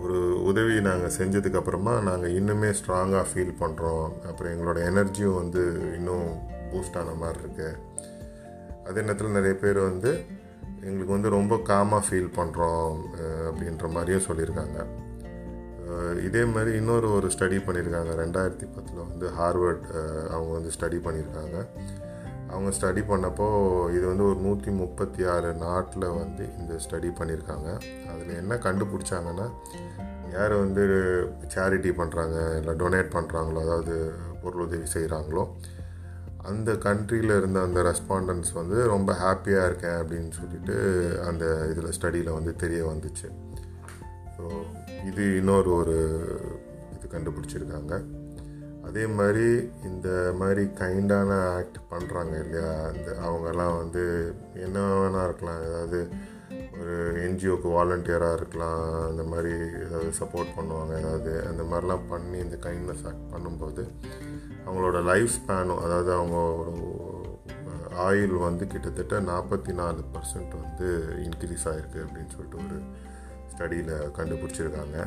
ஒரு உதவி நாங்கள் செஞ்சதுக்கப்புறமா நாங்கள் இன்னுமே ஸ்ட்ராங்காக ஃபீல் பண்ணுறோம் அப்புறம் எங்களோட எனர்ஜியும் வந்து இன்னும் பூஸ்ட் ஆன மாதிரி இருக்கு. அதே நேரத்தில் நிறைய பேர் வந்து எங்களுக்கு வந்து ரொம்ப காமாக ஃபீல் பண்ணுறோம் அப்படின்ற மாதிரியும் சொல்லியிருக்காங்க. இதே மாதிரி இன்னொரு ஒரு ஸ்டடி பண்ணியிருக்காங்க. ரெண்டாயிரத்தி பத்தில் வந்து ஹார்வர்ட் அவங்க வந்து ஸ்டடி பண்ணியிருக்காங்க. அவங்க ஸ்டடி பண்ணப்போ இது வந்து ஒரு நூற்றி முப்பத்தி ஆறு நாட்டில் வந்து இந்த ஸ்டடி பண்ணியிருக்காங்க. அதில் என்ன கண்டுபிடிச்சாங்கன்னா யார் வந்து சேரிட்டி பண்ணுறாங்க இல்லை டொனேட் பண்ணுறாங்களோ அதாவது பொருளுதவி செய்கிறாங்களோ அந்த கண்ட்ரியில் இருந்த அந்த ரெஸ்பாண்டன்ஸ் வந்து ரொம்ப ஹாப்பியாக இருக்கேன் அப்படின்னு சொல்லிட்டு அந்த இதில் ஸ்டடியில் வந்து தெரிய வந்துச்சு. ஸோ இது இன்னொரு ஒரு இது கண்டுபிடிச்சிருக்காங்க. அதே மாதிரி இந்த மாதிரி கைண்டான ஆக்ட் பண்ணுறாங்க இல்லையா? அந்த அவங்கெல்லாம் வந்து என்ன வேணா இருக்கலாம். ஏதாவது ஒரு என்ஜிஓக்கு வாலண்டியராக இருக்கலாம் அந்த மாதிரி ஏதாவது சப்போர்ட் பண்ணுவாங்க ஏதாவது அந்த மாதிரிலாம் பண்ணி இந்த கைண்ட்னஸ் ஆக்ட் பண்ணும்போது அவங்களோட லைஃப் ஸ்பேனும் அதாவது அவங்களோட ஆயில் வந்து கிட்டத்தட்ட நாற்பத்தி நாலு பர்சன்ட் வந்து இன்க்ரீஸ் ஆகிருக்கு அப்படின்னு சொல்லிட்டு ஒரு ஸ்டடியில் கண்டுபிடிச்சிருக்காங்க.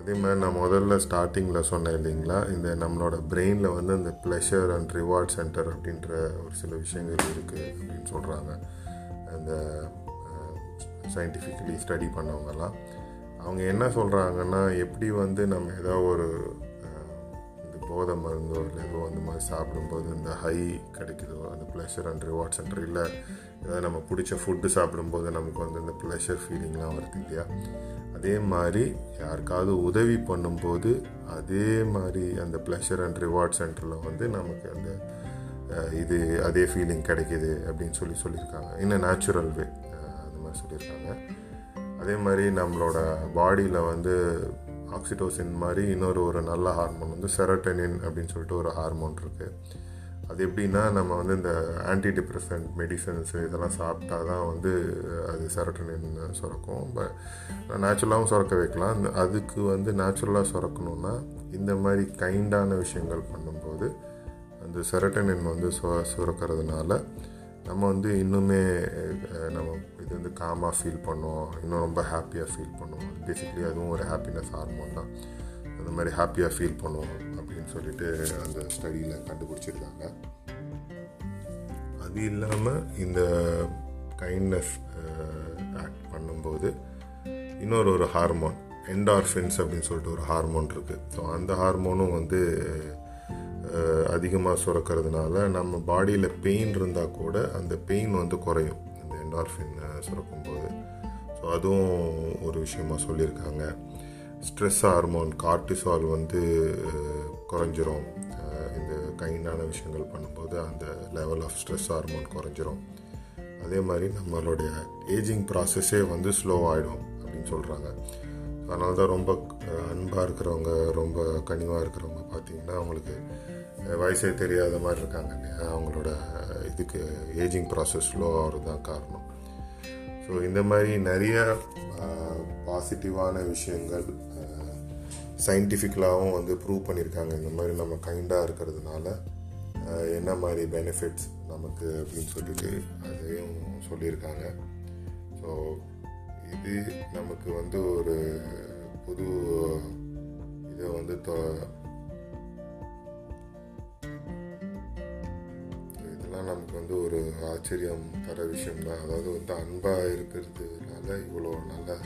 அதே மாதிரி நான் முதல்ல ஸ்டார்டிங்கில் சொன்னேன் இல்லைங்களா இந்த நம்மளோட பிரெயினில் வந்து இந்த ப்ளஷர் அண்ட் ரிவார்ட் சென்டர் அப்படின்ற ஒரு சில விஷயங்கள் இருக்குது அப்படின்னு சொல்கிறாங்க அந்த சயின்டிஃபிக்கலி ஸ்டடி பண்ணவங்கலாம். அவங்க என்ன சொல்கிறாங்கன்னா எப்படி வந்து நம்ம ஏதோ ஒரு இந்த போதை மருந்தோ இல்லை ஏதோ அந்த மாதிரி சாப்பிடும்போது இந்த ஹை கிடைக்குதோ அந்த ப்ளஷர் அண்ட் ரிவார்ட் சென்டர் இல்லை ஏதாவது நம்ம பிடிச்ச ஃபுட்டு சாப்பிடும்போது நமக்கு வந்து இந்த ப்ளஷர் ஃபீலிங்லாம் வருது இல்லையா? அதே மாதிரி யாருக்காவது உதவி பண்ணும்போது அதே மாதிரி அந்த ப்ளஷர் அண்ட் ரிவார்ட் சென்டரில் வந்து நமக்கு அந்த இது அதே ஃபீலிங் கிடைக்கிது அப்படின்னு சொல்லி சொல்லியிருக்காங்க. இன்னும் நேச்சுரல் வே சொல்லியிருக்காங்க. அதே மாதிரி நம்மளோட பாடியில் வந்து ஆக்சிடோசின் மாதிரி இன்னொரு ஒரு நல்ல ஹார்மோன் வந்து செரட்டனின் அப்படின்னு சொல்லிட்டு ஒரு ஹார்மோன் இருக்குது அது எப்படின்னா நம்ம வந்து இந்த ஆன்டி டிப்ரெசன்ட் மெடிசன்ஸ் இதெல்லாம் சாப்பிட்டா தான் வந்து அது செரட்டனின் சுரக்கும். பட் நேச்சுரலாகவும் சுரக்க வைக்கலாம். அதுக்கு வந்து நேச்சுரலாக சுரக்கணும்னா இந்த மாதிரி கைண்டான விஷயங்கள் பண்ணும்போது அந்த செரட்டனின் வந்து சுர சுரக்கிறதுனால நம்ம வந்து இன்னுமே நம்ம இது வந்து காமாக ஃபீல் பண்ணுவோம். இன்னும் ரொம்ப ஹாப்பியாக ஃபீல் பண்ணுவோம். பேசிக்லி அதுவும் ஒரு ஹாப்பினஸ் ஹார்மோன் தான். அந்த மாதிரி ஹாப்பியாக ஃபீல் பண்ணுவோம் அப்படின்னு சொல்லிட்டு அந்த ஸ்டடியில் கண்டுபிடிச்சிருக்காங்க. அது இல்லாமல் இந்த கைண்ட்னஸ் ஆக்ட் பண்ணும்போது இன்னொரு ஒரு ஹார்மோன் என்டார்ஃபின்ஸ் அப்படின்னு சொல்லிட்டு ஒரு ஹார்மோன் இருக்குது ஸோ அந்த ஹார்மோனும் வந்து அதிகமாக சுரக்கிறதுனால நம்ம பாடியில் பெயின் இருந்தால் கூட அந்த பெயின் வந்து குறையும். இந்த என்டார்ஃபின் சுரக்கும்போது. ஸோ அதுவும் ஒரு விஷயமாக சொல்லியிருக்காங்க. ஸ்ட்ரெஸ் ஹார்மோன் கார்டிசால் வந்து குறைஞ்சிரும். இந்த கைண்டான விஷயங்கள் பண்ணும்போது அந்த லெவல் ஆஃப் ஸ்ட்ரெஸ் ஹார்மோன் குறைஞ்சிரும். அதே மாதிரி நம்மளுடைய ஏஜிங் ப்ராசஸே வந்து ஸ்லோ ஆகிடும் அப்படின்னு சொல்கிறாங்க அதனால தான் ரொம்ப அன்பாக இருக்கிறவங்க ரொம்ப கனிவாக இருக்கிறவங்க பார்த்திங்கன்னா அவங்களுக்கு வயசே தெரியாத மாதிரி இருக்காங்க இல்லையா? அவங்களோட இதுக்கு ஏஜிங் ப்ராசஸ் ஸ்லோ ஆகிறது தான் காரணம். ஸோ இந்த மாதிரி நிறைய பாசிட்டிவான விஷயங்கள் சயின்டிஃபிக்கலாகவும் வந்து ப்ரூவ் பண்ணியிருக்காங்க. இந்த மாதிரி நம்ம கைண்டாக இருக்கிறதுனால என்ன மாதிரி பெனிஃபிட்ஸ் நமக்கு அப்படின்னு சொல்லிட்டு அதையும் சொல்லியிருக்காங்க. ஸோ இது நமக்கு வந்து ஒரு புது இதை வந்து இதெல்லாம் நமக்கு வந்து ஒரு ஆச்சரியம் தர விஷயம் தான் அதாவது வந்து அன்பாக இருக்கிறதுனால இவ்வளோ நல்ல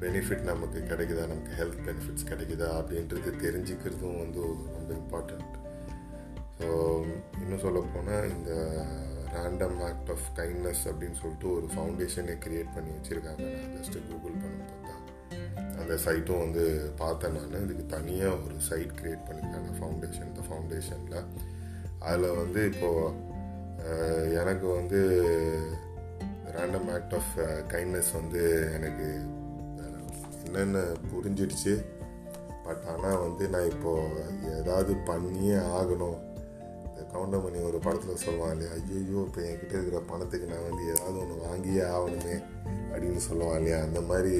பெனிஃபிட் நமக்கு கிடைக்குதா? நமக்கு ஹெல்த் பெனிஃபிட்ஸ் கிடைக்குதா? அப்படின்றது தெரிஞ்சுக்கிறதும் வந்து ரொம்ப இம்பார்ட்டண்ட் ஸோ இன்னும் சொல்லப்போனால் இந்த ரேண்டம் ஆக்ட் ஆஃப் கைண்ட்னஸ் அப்படின்னு சொல்லிட்டு ஒரு ஃபவுண்டேஷனை க்ரியேட் பண்ணி வச்சுருக்காங்க. நான் ஜஸ்ட்டு கூகுள் பண்ணும்போது தான். அந்த சைட்டும் வந்து பார்த்தேன் நான். இதுக்கு தனியாக ஒரு சைட் க்ரியேட் பண்ணியிருக்காங்க ஃபவுண்டேஷன் இந்த ஃபவுண்டேஷனில் அதில் வந்து இப்போது எனக்கு வந்து ரேண்டம் ஆக்ட் ஆஃப் கைண்ட்னஸ் வந்து எனக்கு என்னென்ன புரிஞ்சிடுச்சு. பட் ஆனால் வந்து நான் இப்போது ஏதாவது பண்ணியே ஆகணும். கவுண்டமணி ஒரு படத்தில் சொல்லுவான் இல்லையா ஐயோ இப்போ என்கிட்ட இருக்கிற பணத்துக்கு நான் வந்து ஏதாவது ஒன்று வாங்கியே ஆகணுமே அப்படின்னு சொல்லுவான் இல்லையா. அந்த மாதிரி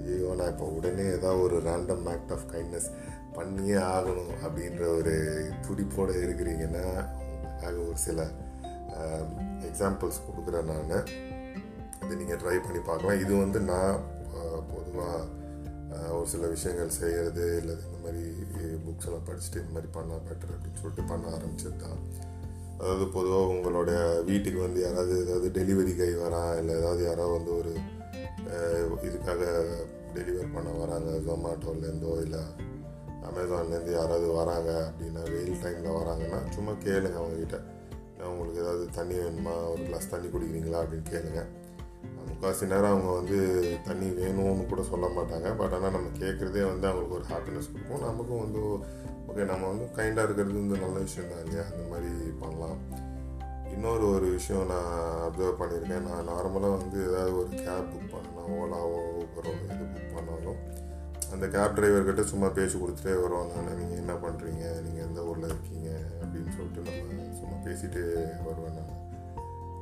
ஐயோ நான் இப்போ உடனே ஏதாவது ஒரு ரேண்டம் ஆக்ட் ஆஃப் கைண்ட்னஸ் பண்ணியே ஆகணும் அப்படின்ற ஒரு துடிப்போடு இருக்கிறீங்கன்னா உங்களுக்காக ஒரு சில எக்ஸாம்பிள்ஸ் கொடுக்குறேன் நான். அதை நீங்கள் ட்ரை பண்ணி பார்க்கலாம். இது வந்து நான் பொதுவாக ஒரு சில விஷயங்கள் செய்கிறது இல்லை இந்த மாதிரி புக்ஸ் எல்லாம் படிச்சுட்டு இந்த மாதிரி பண்ணால் பெட்டர் அப்படின்னு சொல்லிட்டு பண்ண ஆரம்பிச்சது தான் அதாவது பொதுவாக உங்களுடைய வீட்டுக்கு வந்து யாராவது ஏதாவது டெலிவரி கை வரா? இல்லை ஏதாவது யாராவது வந்து ஒரு இதுக்காக டெலிவர் பண்ண வராங்க. ஜொமேட்டோலேருந்தோ இல்லை அமேசான்லேருந்து யாராவது வராங்க அப்படின்னா வெயில் டைமில் வராங்கன்னா சும்மா கேளுங்க அவங்ககிட்ட. நான் உங்களுக்கு ஏதாவது தண்ணி வேணுமா? ஒரு கிளாஸ் தண்ணி குடிக்கிறீங்களா அப்படின்னு கேளுங்க. முக்கால்வாசி நேரம் அவங்க வந்து தண்ணி வேணும்னு கூட சொல்ல மாட்டாங்க. பட் ஆனால் நம்ம கேட்குறதே வந்து அவங்களுக்கு ஒரு ஹாப்பினஸ் கொடுக்கும். நமக்கும் வந்து ஓகே நம்ம வந்து கைண்டாக இருக்கிறது வந்து நல்ல விஷயம் தான் இல்லையா அந்த மாதிரி பண்ணலாம். இன்னொரு ஒரு விஷயம் நான் அப்சர்வ் பண்ணியிருக்கேன். நான் நார்மலாக வந்து ஏதாவது ஒரு கேப் புக் பண்ணணும் ஓலாவோ ஊபரோ எது புக் பண்ணாலும் அந்த கேப் டிரைவர்கிட்ட சும்மா பேசி கொடுத்துட்டே வரோம் நான் நீங்கள் என்ன பண்ணுறீங்க நீங்கள் எந்த ஊரில் இருக்கீங்க? அப்படின்னு சொல்லிட்டு நம்ம சும்மா பேசிகிட்டே வருவேன் நான்.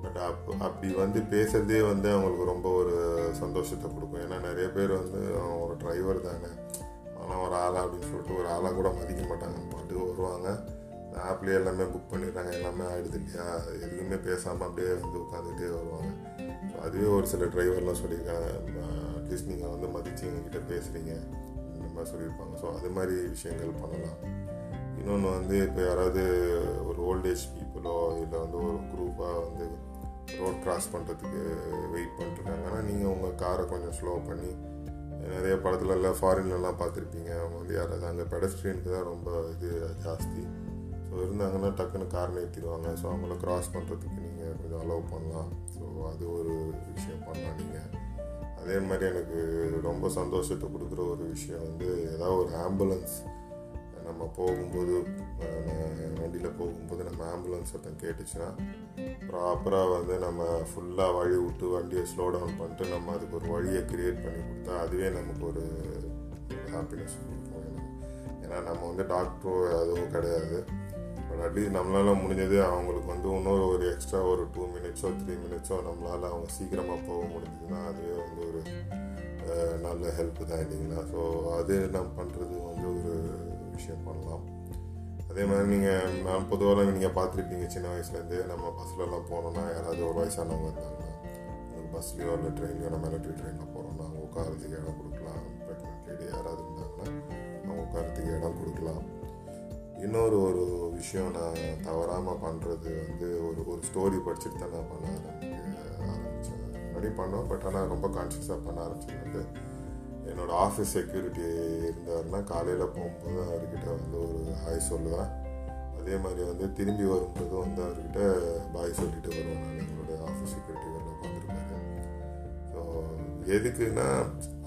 பட் அப் அப்படி வந்து பேசுறதே வந்து அவங்களுக்கு ரொம்ப ஒரு சந்தோஷத்தை கொடுக்கும். ஏன்னா நிறைய பேர் வந்து அவன் ஒரு டிரைவர் தானே. ஆனால் ஒரு ஆளா அப்படின்னு சொல்லிட்டு ஒரு ஆளாக கூட மதிக்க மாட்டாங்க. பாட்டுக்கு வருவாங்க. ஆப்லேயே எல்லாமே புக் பண்ணிடுறாங்க. எல்லாமே ஆகிடுது இல்லையா? எதுவுமே பேசாமல் அப்படியே வந்து உட்காந்துட்டே வருவாங்க. ஸோ அதுவே ஒரு சில டிரைவர்லாம் சொல்லியிருக்காங்க. அட்லீஸ்ட் நீங்கள் வந்து மதித்து எங்ககிட்ட பேசுகிறீங்க இந்த மாதிரி சொல்லியிருப்பாங்க. ஸோ அது மாதிரி விஷயங்கள் பண்ணலாம். இன்னொன்று வந்து இப்போ யாராவது ஒரு ஓல்டேஜ் பீப்புளோ இல்லை வந்து ஒரு குரூப்பாக வந்து ரோட் கிராஸ் பண்ணுறதுக்கு வெயிட் பண்ணிட்டுருக்காங்கன்னா நீங்கள் உங்கள் காரை கொஞ்சம் ஸ்லோ பண்ணி நிறைய படத்துலலாம் ஃபாரின்லலாம் பார்த்துருப்பீங்க. அவங்க வந்து யாராவது அங்கே பெடஸ்ட்ரியனுக்கு தான் ரொம்ப இது ஜாஸ்தி. ஸோ இருந்தாங்கன்னா டக்குன்னு கார் நிறுத்திடுவாங்க ஸோ அவங்கள கிராஸ் பண்ணுறதுக்கு நீங்கள் கொஞ்சம் அலோவ் பண்ணலாம். ஸோ அது ஒரு விஷயம் பண்ணலாம் நீங்கள் அதே மாதிரி எனக்கு ரொம்ப சந்தோஷத்தை கொடுக்குற ஒரு விஷயம் வந்து ஏதாவது ஒரு ஆம்புலன்ஸ் நம்ம போகும்போது வண்டியில் போகும்போது நம்ம ஆம்புலன்ஸ் சத்தம் கேட்டுச்சுன்னா ப்ராப்பராக வந்து நம்ம ஃபுல்லாக வழி விட்டு வண்டியை ஸ்லோ டவுன் பண்ணிட்டு நம்ம அதுக்கு ஒரு வழியை க்ரியேட் பண்ணி கொடுத்தா அதுவே நமக்கு ஒரு ஹாப்பினஸ் கொடுக்கும். ஏன்னா நம்ம வந்து டாக்டரோ அதுவும் கிடையாது. பட் அட்லீஸ்ட் நம்மளால் முடிஞ்சது அவங்களுக்கு வந்து இன்னொரு ஒரு எக்ஸ்ட்ரா ஒரு டூ மினிட்ஸோ த்ரீ மினிட்ஸோ நம்மளால் அவங்க சீக்கிரமாக போக முடிஞ்சதுன்னா அதுவே வந்து ஒரு நல்ல ஹெல்ப் தான் இல்லைங்களா? ஸோ அது நம்ம பண்ணுறது விஷயம் பண்ணலாம். அதே மாதிரி நீங்கள் நான் பொதுவாக நீங்கள் பார்த்துருப்பீங்க சின்ன வயசுலேருந்து நம்ம பஸ்லலாம் போனோம்னா யாராவது ஒரு வயசானவங்க இருந்தாங்கன்னா பஸ்லேயோ இல்லை ட்ரெயின்லையோ நம்ம எலக்ட்ரிக் ட்ரெயினில் போகிறோம்னா அவங்க உட்காரத்துக்கு இடம் கொடுக்கலாம். ப்ரெக்னென்ட் லேடி யாராவது இருந்தாங்கன்னா அவங்க உட்காரத்துக்கு இடம் கொடுக்கலாம். இன்னொரு ஒரு விஷயம் நான் தவறாமல் பண்ணுறது வந்து ஒரு ஒரு ஸ்டோரி படிச்சுட்டு தான் நான் பண்ண ஆரம்பிக்க ஆரம்பித்தேன் முன்னாடி பண்ணோம் பட் ஆனால் ரொம்ப கான்ஷியஸாக பண்ண ஆரம்பிச்சது வந்து என்னோட ஆஃபீஸ் செக்யூரிட்டி இருந்தாருன்னா காலையில் போகும்போது அவர்கிட்ட வந்து ஒரு ஹாய் சொல்லுவேன். அதே மாதிரி வந்து திரும்பி வரும்போது வந்து அவர்கிட்ட பாய் சொல்லிட்டு வருவேன் நான் எங்களுடைய ஆஃபீஸ் செக்யூரிட்டி வெளில உட்காந்துருக்காரு ஸோ எதுக்குன்னா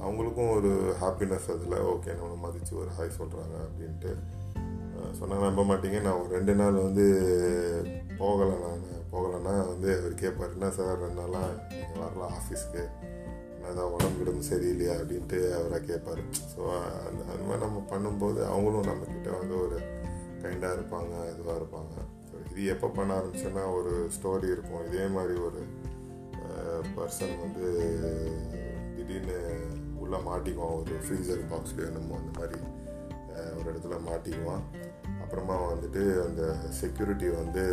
அவங்களுக்கும் ஒரு ஹாப்பினஸ் அதில் ஓகே நம்மளை மதித்து ஒரு ஹாய் சொல்கிறாங்க அப்படின்ட்டு சொன்னால் நம்ப மாட்டீங்க. நான் ஒரு ரெண்டு நாள் வந்து போகலை நான். போகலைன்னா வந்து அவர் கேட்பாருன்னா என்ன சார் ரெண்டு நாளாக நீங்கள் வரலாம் ஆஃபீஸ்க்கு அதான் உடம்பு கிடம்பு சரியில்லையா அப்படின்ட்டு அவரை கேட்பார். ஸோ அந்த அந்த மாதிரி நம்ம பண்ணும்போது அவங்களும் நம்மக்கிட்ட வந்து ஒரு கைண்டாக இருப்பாங்க இதுவாக இருப்பாங்க. ஸோ இது எப்போ பண்ண ஆரம்பிச்சோன்னா ஒரு ஸ்டோரி இருக்கும். இதே மாதிரி ஒரு பர்சன் வந்து திடீர்னு உள்ளே மாட்டிக்குவான். ஒரு ஃப்ரீசர் பாக்ஸ்லேயோ நம்ம அந்த மாதிரி ஒரு இடத்துல மாட்டிக்குவான். அப்புறமா வந்துட்டு அந்த செக்யூரிட்டி வந்து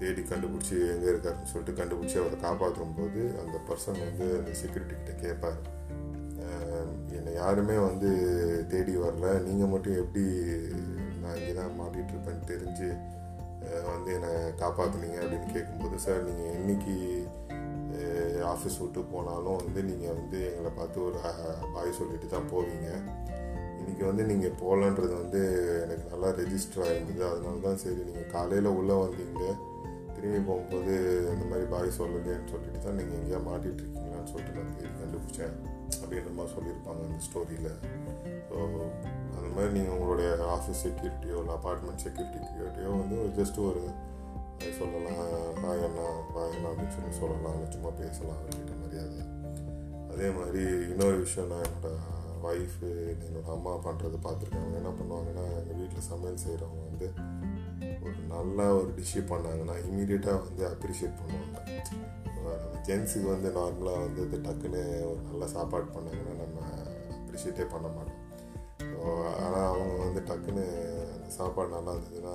தேடி கண்டுபிடிச்சி எங்கே இருக்காருன்னு சொல்லிட்டு கண்டுபிடிச்சி அவரை காப்பாற்றும் போது அந்த பர்சன் வந்து அந்த செக்யூரிட்டி கிட்ட கேட்பார் என்னை யாருமே வந்து தேடி வரல. நீங்கள் மட்டும் எப்படி நான் இங்கே தான் மாட்டிகிட்டு இருப்பேன்னு தெரிஞ்சு வந்து என்னை காப்பாற்றுனீங்க அப்படின்னு கேட்கும்போது சார் நீங்கள் என்னைக்கு ஆஃபீஸ் விட்டு போனாலும் வந்து நீங்கள் வந்து எங்களை பார்த்து ஒரு பாய் சொல்லிட்டு தான் போவீங்க. இன்றைக்கி வந்து நீங்கள் போகலன்றது வந்து எனக்கு நல்லா ரெஜிஸ்டர் ஆகிருந்தது அதனால தான் சரி நீங்கள் காலையில் உள்ளே வந்தீங்க. திரும்பி போகும்போது இந்த மாதிரி பாய் சொல்லலையேன்னு சொல்லிட்டு தான் நீங்கள் எங்கேயா மாட்டிகிட்டு இருக்கீங்களான்னு சொல்லிட்டு நான் தேடி கண்டுபிடிச்சேன். அப்படின்ற மாதிரி சொல்லியிருப்பாங்க அந்த ஸ்டோரியில் ஸோ அந்த மாதிரி நீங்கள் உங்களுடைய ஆஃபீஸ் செக்யூரிட்டியோ இல்லை அப்பார்ட்மெண்ட் செக்யூரிட்டியோ வந்து ஜஸ்ட் ஒரு சொல்லலாம் நான் என்ன பாய் என்ன அப்படின்னு சொல்லி சொல்லலாம் சும்மா பேசலாம் அப்படின்ற மரியாதை அதே. மாதிரி இன்னொரு விஷயம் நான் என்னோட ஒய்ஃபு என்னோட அம்மா பண்ணுறது பார்த்துருக்காங்க. என்ன பண்ணுவாங்கன்னா எங்கள் வீட்டில் சமையல் செய்கிறவங்க வந்து ஒரு நல்ல ஒரு டிஷ்ஷு பண்ணாங்கன்னா இமீடியட்டாக வந்து அப்ரிஷியேட் பண்ணுவாங்க. ஜென்ஸுக்கு வந்து நார்மலாக வந்து இது டக்குன்னு ஒரு நல்ல சாப்பாடு பண்ணாங்கன்னா நம்ம அப்ரிஷியேட்டே பண்ண மாட்டோம். ஸோ ஆனால் அவங்க வந்து டக்குன்னு அந்த சாப்பாடு நல்லா இருந்ததுன்னா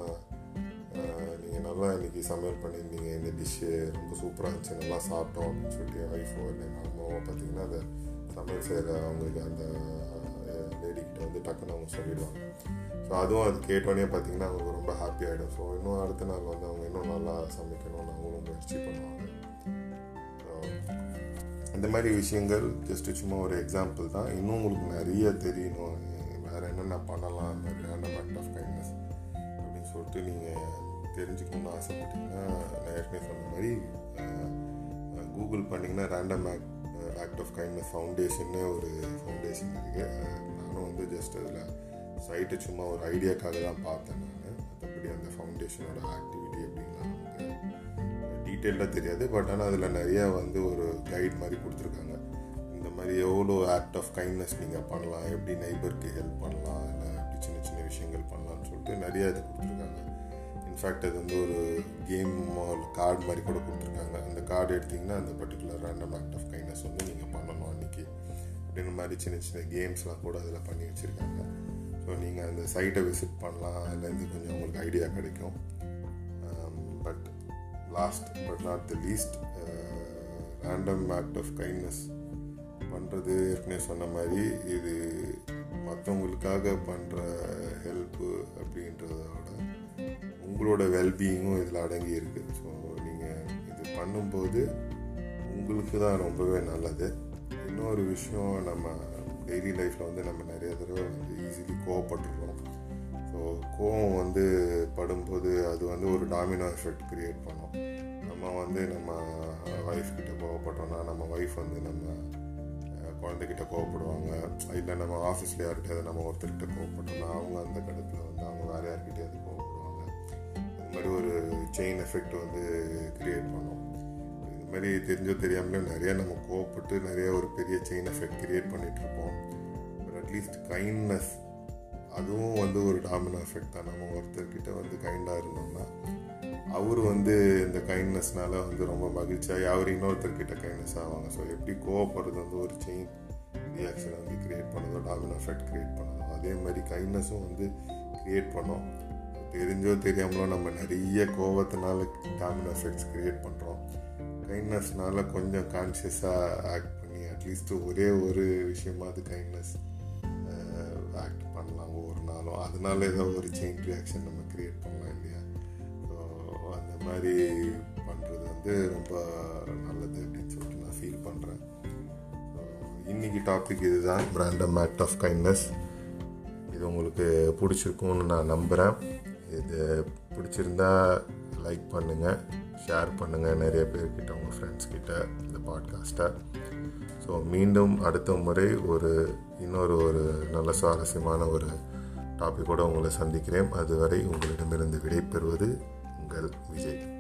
நீங்கள் நல்லா இன்றைக்கி சமையல் பண்ணியிருந்தீங்க இந்த டிஷ்ஷு ரொம்ப சூப்பராக இருந்துச்சு நல்லா சாப்பிட்டோம் அப்படின்னு சொல்லிட்டு என் ஒய்ஃபோ இல்லை எங்கள் அம்மாவோ பார்த்தீங்கன்னா அந்த சமையல் செய்கிற அவங்களுக்கு அந்த லேடிக்கிட்ட வந்து டக்குன்னு அவங்க சொல்லிடுவாங்க. ஸோ அதுவும் அது கேட்டோடனே பார்த்தீங்கன்னா அவங்களுக்கு ரொம்ப ஹாப்பி ஆகிடும் ஸோ இன்னும் அடுத்த நாள் வந்து அவங்க இன்னும் நல்லா சமைக்கணும்னு அவங்களும் முயற்சி பண்ணுவாங்க. ஸோ இந்த மாதிரி விஷயங்கள் ஜஸ்ட்டு சும்மா ஒரு எக்ஸாம்பிள் தான். இன்னும் உங்களுக்கு நிறைய தெரியணும். வேறு என்னென்ன பண்ணலாம் அந்த ஆக்ட் ஆஃப் கைண்ட்னஸ் அப்படின்னு சொல்லிட்டு நீங்கள் தெரிஞ்சுக்கணும்னு ஆசைப்பட்டீங்கன்னா நான் ஏற்கனவே சொன்ன மாதிரி கூகுள் பண்ணிங்கன்னா random act act of kindness ஃபவுண்டேஷன்னு ஒரு ஃபவுண்டேஷன் இருக்குது நானும் வந்து ஜஸ்ட் அதில் சைட்டை சும்மா ஒரு ஐடியாக்காக தான் பார்த்தேன் நான். மற்றபடி அந்த ஃபவுண்டேஷனோட ஆக்டிவிட்டி அப்படின்லாம் நமக்கு டீட்டெயிலாக தெரியாது. பட் ஆனால் அதில் நிறையா வந்து ஒரு கைட் மாதிரி கொடுத்துருக்காங்க. இந்த மாதிரி எவ்வளோ ஆக்ட் ஆஃப் கைண்ட்னஸ் நீங்கள் பண்ணலாம் எப்படி நைபருக்கு ஹெல்ப் பண்ணலாம் இல்லை எப்படி சின்ன சின்ன விஷயங்கள் பண்ணலாம்னு சொல்லிட்டு நிறையா இது கொடுத்துருக்காங்க. இன்ஃபேக்ட் அது வந்து ஒரு கேம் கார்டு மாதிரி கூட கொடுத்துருக்காங்க. அந்த கார்டு எடுத்திங்கன்னா அந்த particular random act of kindness வந்து நீங்கள் பண்ணணும் அன்றைக்கி அப்படின்னு மாதிரி சின்ன சின்ன கேம்ஸ்லாம் கூட அதில் பண்ணி வச்சுருக்காங்க. ஸோ நீங்கள் அந்த சைட்டை விசிட் பண்ணலாம் அதுலேருந்து கொஞ்சம் உங்களுக்கு ஐடியா கிடைக்கும். But last but not the least random act of kindness பண்ணுறது ஏற்கனவே சொன்ன மாதிரி இது மற்றவங்களுக்காக பண்ணுற ஹெல்ப்பு அப்படின்றதோட உங்களோட வெல்பீயிங்கும் இதில் அடங்கி இருக்குது ஸோ நீங்கள் இது பண்ணும்போது உங்களுக்கு தான் ரொம்பவே நல்லது. இன்னொரு விஷயம் நம்ம டெய்லி லைஃப்பில் வந்து நம்ம நிறைய தடவை வந்து ஈஸிலி கோவப்பட்டுருக்கோம். ஸோ கோவம் வந்து படும்போது அது வந்து ஒரு டாமினோ எஃபெக்ட் க்ரியேட் பண்ணோம். நம்ம வந்து நம்ம ஒய்ஃப் கிட்ட கோவப்பட்டோம்னா நம்ம ஒய்ஃப் வந்து நம்ம குழந்தைகிட்ட கோவப்படுவாங்க. இல்லை நம்ம ஆஃபீஸில் யார்கிட்டயாவது நம்ம ஒருத்தர்கிட்ட கோவப்பட்டோம்னா அவங்க அந்த கடத்தில் வந்து அவங்க வேறு யார்கிட்டயாவது கோவப்படுவாங்க. அது மாதிரி ஒரு செயின் எஃபெக்ட் வந்து க்ரியேட் பண்ணோம். இது மாதிரி தெரிஞ்சோ தெரியாமலே நிறையா நம்ம கோவப்பட்டு நிறைய ஒரு பெரிய செயின் எஃபெக்ட் க்ரியேட் பண்ணிகிட்ருப்போம் பட் அட்லீஸ்ட் கைண்ட்னஸ் அதுவும் வந்து ஒரு டாமினோ எஃபெக்ட் தான். நம்ம ஒருத்தர்கிட்ட வந்து கைண்டாக இருந்தோம்னா அவர் வந்து இந்த கைண்ட்னஸ்னால வந்து ரொம்ப மகிழ்ச்சியாகி அவர் இன்னொருத்தர்கிட்ட கைண்ட்னஸ் ஆவாங்க. ஸோ எப்படி கோவப்படுறது வந்து ஒரு செயின் ரியாக்ஷனை வந்து க்ரியேட் பண்ணதோ டாமினோ எஃபெக்ட் க்ரியேட் பண்ணதோ அதே மாதிரி கைண்ட்னஸும் வந்து க்ரியேட் பண்ணோம். தெரிஞ்சோ தெரியாமலோ நம்ம நிறைய கோவத்தினால டாமினோ எஃபெக்ட்ஸ் க்ரியேட் பண்ணுறோம் கைண்ட்னஸ்னால கொஞ்சம் கான்ஷியஸாக ஆக்ட் பண்ணி அட்லீஸ்ட் ஒரே ஒரு விஷயமாவது கைண்ட்னஸ் ஆக்ட் பண்ணலாம் ஒவ்வொரு நாளும். அதனால ஏதோ ஒரு செயின் ரியாக்ஷன் நம்ம க்ரியேட் பண்ணலாம் இல்லையா? ஸோ அந்த மாதிரி பண்ணுறது வந்து ரொம்ப நல்லது அப்படின்னு சொல்லிட்டு நான் ஃபீல் பண்ணுறேன் இன்றைக்கி டாபிக் இதுதான். ரேண்டம் ஆக்ட் ஆஃப் கைண்ட்னஸ் இது உங்களுக்கு பிடிச்சிருக்கும்னு நான் நம்புகிறேன் இது பிடிச்சிருந்தா லைக் பண்ணுங்கள் ஷேர் பண்ணுங்கள் நிறைய பேர்கிட்ட உங்கள் ஃப்ரெண்ட்ஸ்கிட்ட இந்த பாட்காஸ்ட்டை ஸோ மீண்டும் அடுத்த முறை ஒரு இன்னொரு ஒரு நல்ல சுவாரஸ்யமான ஒரு டாப்பிக்கோடு உங்களை சந்திக்கிறேன். அதுவரை உங்களிடமிருந்து விடைபெறுவது உங்கள் விஜய்.